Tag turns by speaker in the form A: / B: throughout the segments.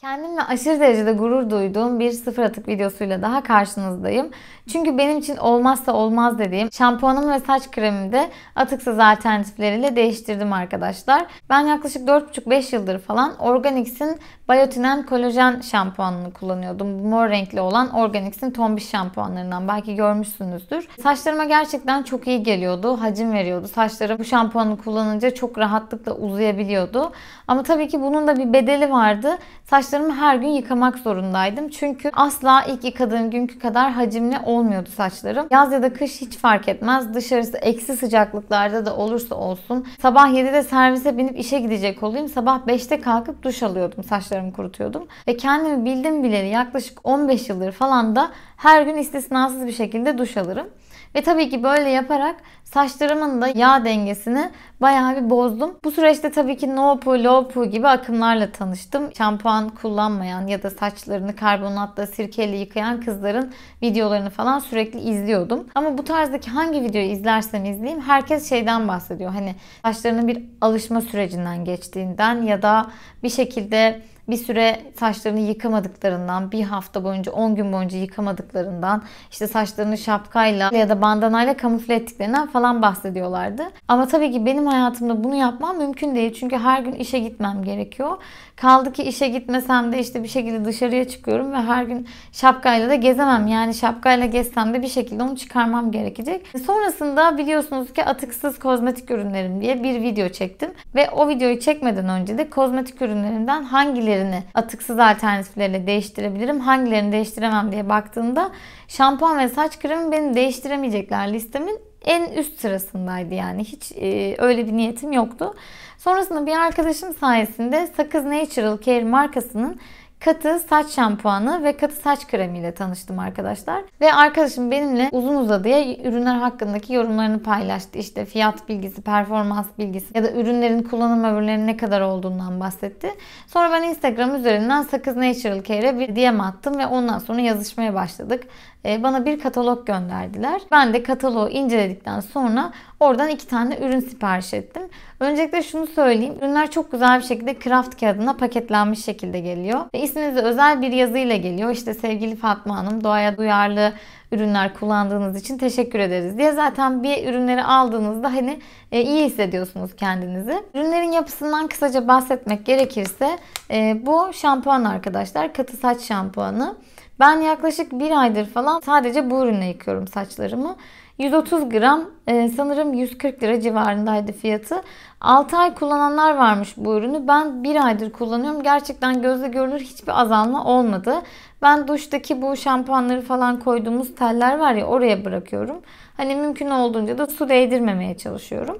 A: Kendimle aşırı derecede gurur duyduğum bir sıfır atık videosuyla daha karşınızdayım. Çünkü benim için olmazsa olmaz dediğim şampuanım ve saç kremimi de atıksız alternatifleriyle değiştirdim arkadaşlar. Ben yaklaşık 4,5-5 yıldır falan Organix'in Biotinen kolajen şampuanını kullanıyordum. Mor renkli olan Organix'in tombiş şampuanlarından belki görmüşsünüzdür. Saçlarıma gerçekten çok iyi geliyordu. Hacim veriyordu. Saçlarım bu şampuanı kullanınca çok rahatlıkla uzayabiliyordu. Ama tabii ki bunun da bir bedeli vardı. Saçlarımı her gün yıkamak zorundaydım. Çünkü asla ilk yıkadığım günkü kadar hacimli olmuyordu saçlarım. Yaz ya da kış hiç fark etmez. Dışarısı eksi sıcaklıklarda da olursa olsun. Sabah 7'de servise binip işe gidecek olayım. Sabah 5'te kalkıp duş alıyordum. Saçlarımı kurutuyordum. Ve kendimi bildim bileli yaklaşık 15 yıldır falan da her gün istisnasız bir şekilde duş alırım. Ve tabii ki böyle yaparak saçlarımın da yağ dengesini bayağı bir bozdum. Bu süreçte tabii ki no poo, low poo gibi akımlarla tanıştım. Şampuan kullanmayan ya da saçlarını karbonatla, sirkeyle yıkayan kızların videolarını falan sürekli izliyordum. Ama bu tarzdaki hangi videoyu izlersem izleyeyim herkes şeyden bahsediyor. Hani saçlarının bir alışma sürecinden geçtiğinden ya da bir şekilde bir süre saçlarını yıkamadıklarından, bir hafta boyunca 10 gün boyunca yıkamadıklarından, işte saçlarını şapkayla ya da bandanayla kamufle ettiklerinden falan bahsediyorlardı. Ama tabii ki benim hayatımda bunu yapmam mümkün değil. Çünkü her gün işe gitmem gerekiyor. Kaldı ki işe gitmesem de işte bir şekilde dışarıya çıkıyorum ve her gün şapkayla da gezemem. Yani şapkayla gezsem de bir şekilde onu çıkarmam gerekecek. Sonrasında biliyorsunuz ki atıksız kozmetik ürünlerim diye bir video çektim. Ve o videoyu çekmeden önce de kozmetik ürünlerimden hangilerini atıksız alternatiflerle değiştirebilirim, hangilerini değiştiremem diye baktığımda şampuan ve saç kremi beni değiştiremeyecekler listemin en üst sırasındaydı yani. Hiç e, öyle bir niyetim yoktu. Sonrasında bir arkadaşım sayesinde Sakız Natural Care markasının katı saç şampuanı ve katı saç kremiyle tanıştım arkadaşlar. Ve arkadaşım benimle uzun uzadıya ürünler hakkındaki yorumlarını paylaştı. İşte fiyat bilgisi, performans bilgisi ya da ürünlerin kullanım ömürlerinin ne kadar olduğundan bahsetti. Sonra ben Instagram üzerinden Sakız Natural Care'e bir DM attım ve ondan sonra yazışmaya başladık. Ee, bana bir katalog gönderdiler. Ben de kataloğu inceledikten sonra oradan iki tane ürün sipariş ettim. Öncelikle şunu söyleyeyim. Ürünler çok güzel bir şekilde craft kağıdına paketlenmiş şekilde geliyor. Ve isminize özel bir yazıyla geliyor. İşte sevgili Fatma Hanım doğaya duyarlı ürünler kullandığınız için teşekkür ederiz diye zaten bir ürünleri aldığınızda hani e, iyi hissediyorsunuz kendinizi. Ürünlerin yapısından kısaca bahsetmek gerekirse e, bu şampuan arkadaşlar katı saç şampuanı. Ben yaklaşık bir aydır falan sadece bu ürünle yıkıyorum saçlarımı. 130 gram e, sanırım 140 lira civarındaydı fiyatı. 6 ay kullananlar varmış bu ürünü. Ben 1 aydır kullanıyorum. Gerçekten gözle görülür hiçbir azalma olmadı. Ben duştaki bu şampuanları falan koyduğumuz teller var ya oraya bırakıyorum. Hani mümkün olduğunca da su değdirmemeye çalışıyorum.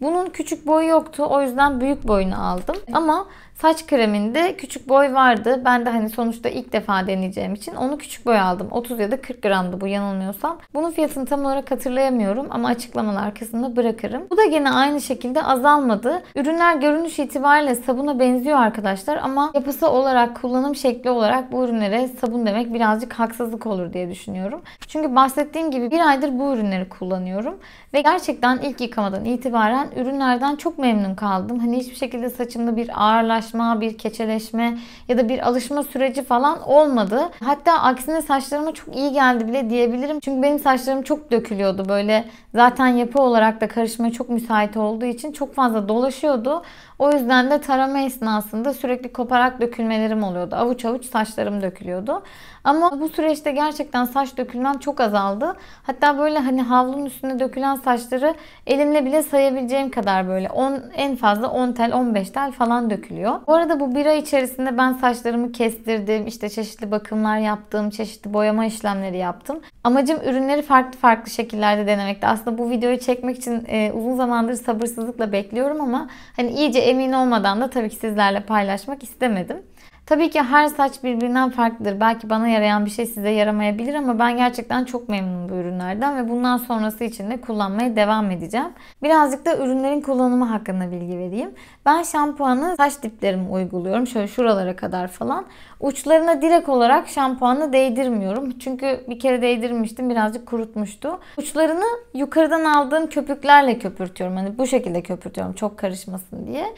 A: Bunun küçük boyu yoktu. O yüzden büyük boyunu aldım. Ama Saç kreminde küçük boy vardı. Ben de hani sonuçta ilk defa deneyeceğim için onu küçük boy aldım. 30 ya da 40 gramdı bu yanılmıyorsam. Bunun fiyatını tam olarak hatırlayamıyorum ama açıklamalar kısmında bırakırım. Bu da gene aynı şekilde azalmadı. Ürünler görünüş itibariyle sabuna benziyor arkadaşlar ama yapısı olarak, kullanım şekli olarak bu ürünlere sabun demek birazcık haksızlık olur diye düşünüyorum. Çünkü bahsettiğim gibi bir aydır bu ürünleri kullanıyorum ve gerçekten ilk yıkamadan itibaren ürünlerden çok memnun kaldım. Hani hiçbir şekilde saçımda bir ağırlaş buharlaşma, bir keçeleşme ya da bir alışma süreci falan olmadı. Hatta aksine saçlarıma çok iyi geldi bile diyebilirim. Çünkü benim saçlarım çok dökülüyordu. Böyle zaten yapı olarak da karışmaya çok müsait olduğu için çok fazla dolaşıyordu. O yüzden de tarama esnasında sürekli koparak dökülmelerim oluyordu. Avuç avuç saçlarım dökülüyordu. Ama bu süreçte gerçekten saç dökülmem çok azaldı. Hatta böyle hani havlunun üstünde dökülen saçları elimle bile sayabileceğim kadar böyle 10 en fazla 10 tel 15 tel falan dökülüyor. Bu arada bu bir ay içerisinde ben saçlarımı kestirdim. işte çeşitli bakımlar yaptım. Çeşitli boyama işlemleri yaptım. Amacım ürünleri farklı farklı şekillerde denemekti. Aslında bu videoyu çekmek için e, uzun zamandır sabırsızlıkla bekliyorum ama hani iyice emin olmadan da tabii ki sizlerle paylaşmak istemedim. Tabii ki her saç birbirinden farklıdır. Belki bana yarayan bir şey size yaramayabilir ama ben gerçekten çok memnunum bu ürünlerden ve bundan sonrası için de kullanmaya devam edeceğim. Birazcık da ürünlerin kullanımı hakkında bilgi vereyim. Ben şampuanı saç diplerime uyguluyorum. Şöyle şuralara kadar falan. Uçlarına direkt olarak şampuanı değdirmiyorum. Çünkü bir kere değdirmiştim birazcık kurutmuştu. Uçlarını yukarıdan aldığım köpüklerle köpürtüyorum. Hani bu şekilde köpürtüyorum çok karışmasın diye.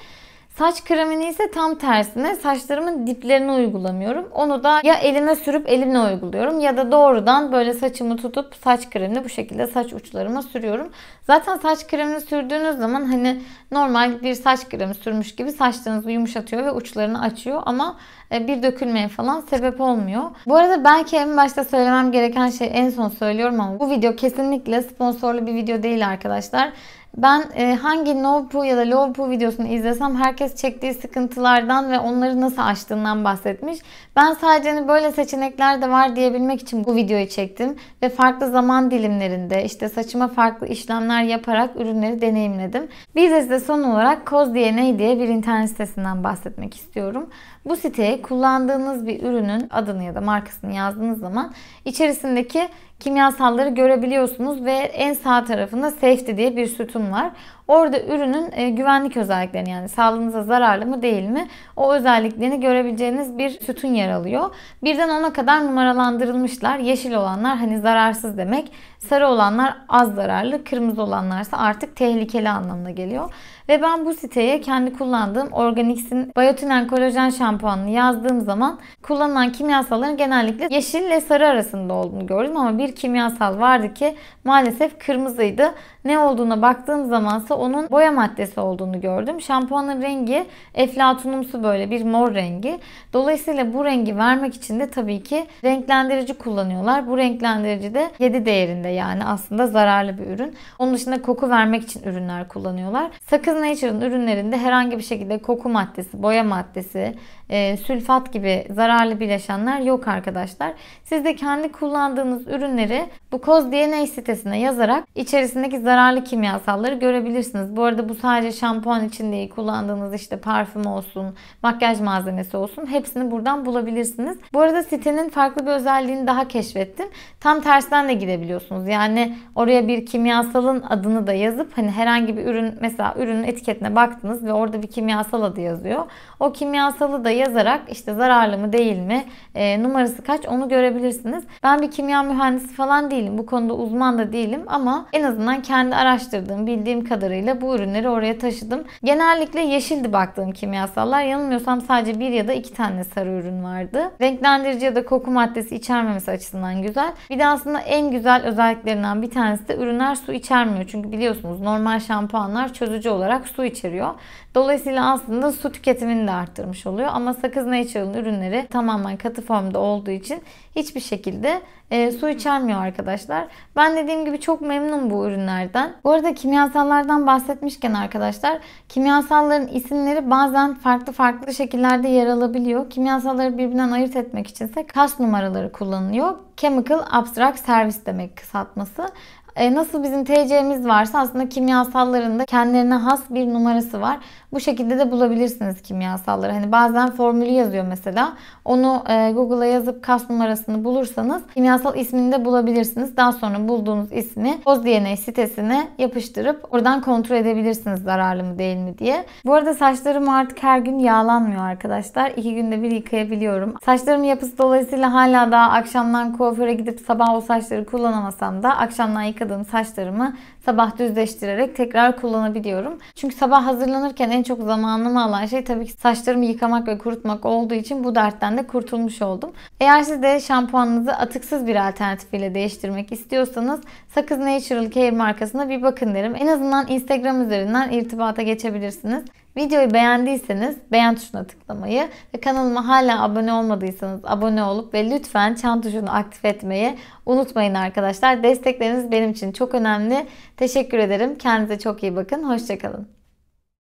A: Saç kremini ise tam tersine saçlarımın diplerine uygulamıyorum. Onu da ya elime sürüp elimle uyguluyorum ya da doğrudan böyle saçımı tutup saç kremini bu şekilde saç uçlarıma sürüyorum. Zaten saç kremini sürdüğünüz zaman hani normal bir saç kremi sürmüş gibi saçlarınızı yumuşatıyor ve uçlarını açıyor ama e, bir dökülmeye falan sebep olmuyor. Bu arada belki en başta söylemem gereken şey en son söylüyorum ama bu video kesinlikle sponsorlu bir video değil arkadaşlar. Ben e, hangi no poo ya da low poo videosunu izlesem herkes çektiği sıkıntılardan ve onları nasıl aştığından bahsetmiş. Ben sadece hani böyle seçenekler de var diyebilmek için bu videoyu çektim. Ve farklı zaman dilimlerinde işte saçıma farklı işlemler yaparak ürünleri deneyimledim. Bir de son olarak Koz DNA diye bir internet sitesinden bahsetmek istiyorum. Bu siteye kullandığınız bir ürünün adını ya da markasını yazdığınız zaman içerisindeki kimyasalları görebiliyorsunuz ve en sağ tarafında safety diye bir sütun var. Orada ürünün e, güvenlik özelliklerini yani sağlığınıza zararlı mı değil mi o özelliklerini görebileceğiniz bir sütun yer alıyor. Birden ona kadar numaralandırılmışlar. Yeşil olanlar hani zararsız demek. Sarı olanlar az zararlı. Kırmızı olanlarsa artık tehlikeli anlamına geliyor. Ve ben bu siteye kendi kullandığım Organix'in Biotin Kolajen şampuanını yazdığım zaman kullanılan kimyasalların genellikle yeşil ile sarı arasında olduğunu gördüm. Ama bir kimyasal vardı ki maalesef kırmızıydı. Ne olduğuna baktığım zamansa onun boya maddesi olduğunu gördüm. Şampuanın rengi eflatunumsu böyle bir mor rengi. Dolayısıyla bu rengi vermek için de tabii ki renklendirici kullanıyorlar. Bu renklendirici de 7 değerinde yani aslında zararlı bir ürün. Onun dışında koku vermek için ürünler kullanıyorlar. Sakız Nature'ın ürünlerinde herhangi bir şekilde koku maddesi, boya maddesi, e, sülfat gibi zararlı bileşenler yok arkadaşlar. Siz de kendi kullandığınız ürünleri bu Koz DNA sitesine yazarak içerisindeki zararlı kimyasalları görebilirsiniz. Bu arada bu sadece şampuan için değil kullandığınız işte parfüm olsun, makyaj malzemesi olsun hepsini buradan bulabilirsiniz. Bu arada sitenin farklı bir özelliğini daha keşfettim. Tam tersten de gidebiliyorsunuz. Yani oraya bir kimyasalın adını da yazıp hani herhangi bir ürün mesela ürünün etiketine baktınız ve orada bir kimyasal adı yazıyor. O kimyasalı da yazarak işte zararlı mı değil mi e, numarası kaç onu görebilirsiniz. Ben bir kimya mühendisi falan değilim. Bu konuda uzman da değilim ama en azından kendi araştırdığım bildiğim kadarıyla bu ürünleri oraya taşıdım. Genellikle yeşildi baktığım kimyasallar. Yanılmıyorsam sadece bir ya da iki tane sarı ürün vardı. Renklendirici ya da koku maddesi içermemesi açısından güzel. Bir de aslında en güzel özelliklerinden bir tanesi de ürünler su içermiyor. Çünkü biliyorsunuz normal şampuanlar çözücü olarak su içeriyor. Dolayısıyla aslında su tüketimini de arttırmış oluyor. Ama Sakız Natural'ın ürünleri tamamen katı formda olduğu için hiçbir şekilde e, su içermiyor arkadaşlar. Ben dediğim gibi çok memnun bu ürünlerden. Bu arada kimyasallardan bahsetmişken arkadaşlar kimyasalların isimleri bazen farklı farklı şekillerde yer alabiliyor. Kimyasalları birbirinden ayırt etmek içinse kas numaraları kullanılıyor. Chemical Abstract Service demek kısaltması. E, nasıl bizim TC'miz varsa aslında kimyasalların da kendilerine has bir numarası var. Bu şekilde de bulabilirsiniz kimyasalları. Hani bazen formülü yazıyor mesela. Onu e, Google'a yazıp kas numarasını bulursanız kimyasal ismini de bulabilirsiniz. Daha sonra bulduğunuz ismi DNA sitesine yapıştırıp oradan kontrol edebilirsiniz zararlı mı değil mi diye. Bu arada saçlarım artık her gün yağlanmıyor arkadaşlar. İki günde bir yıkayabiliyorum. Saçlarımın yapısı dolayısıyla hala daha akşamdan kuaföre gidip sabah o saçları kullanamasam da akşamdan yıkadığım saçlarımı sabah düzleştirerek tekrar kullanabiliyorum. Çünkü sabah hazırlanırken en çok zamanımı alan şey tabii ki saçlarımı yıkamak ve kurutmak olduğu için bu dertten de kurtulmuş oldum. Eğer siz de şampuanınızı atıksız bir alternatif ile değiştirmek istiyorsanız Sakız Natural Care markasına bir bakın derim. En azından Instagram üzerinden irtibata geçebilirsiniz. Videoyu beğendiyseniz beğen tuşuna tıklamayı ve kanalıma hala abone olmadıysanız abone olup ve lütfen çan tuşunu aktif etmeyi unutmayın arkadaşlar. Destekleriniz benim için çok önemli. Teşekkür ederim. Kendinize çok iyi bakın. Hoşçakalın.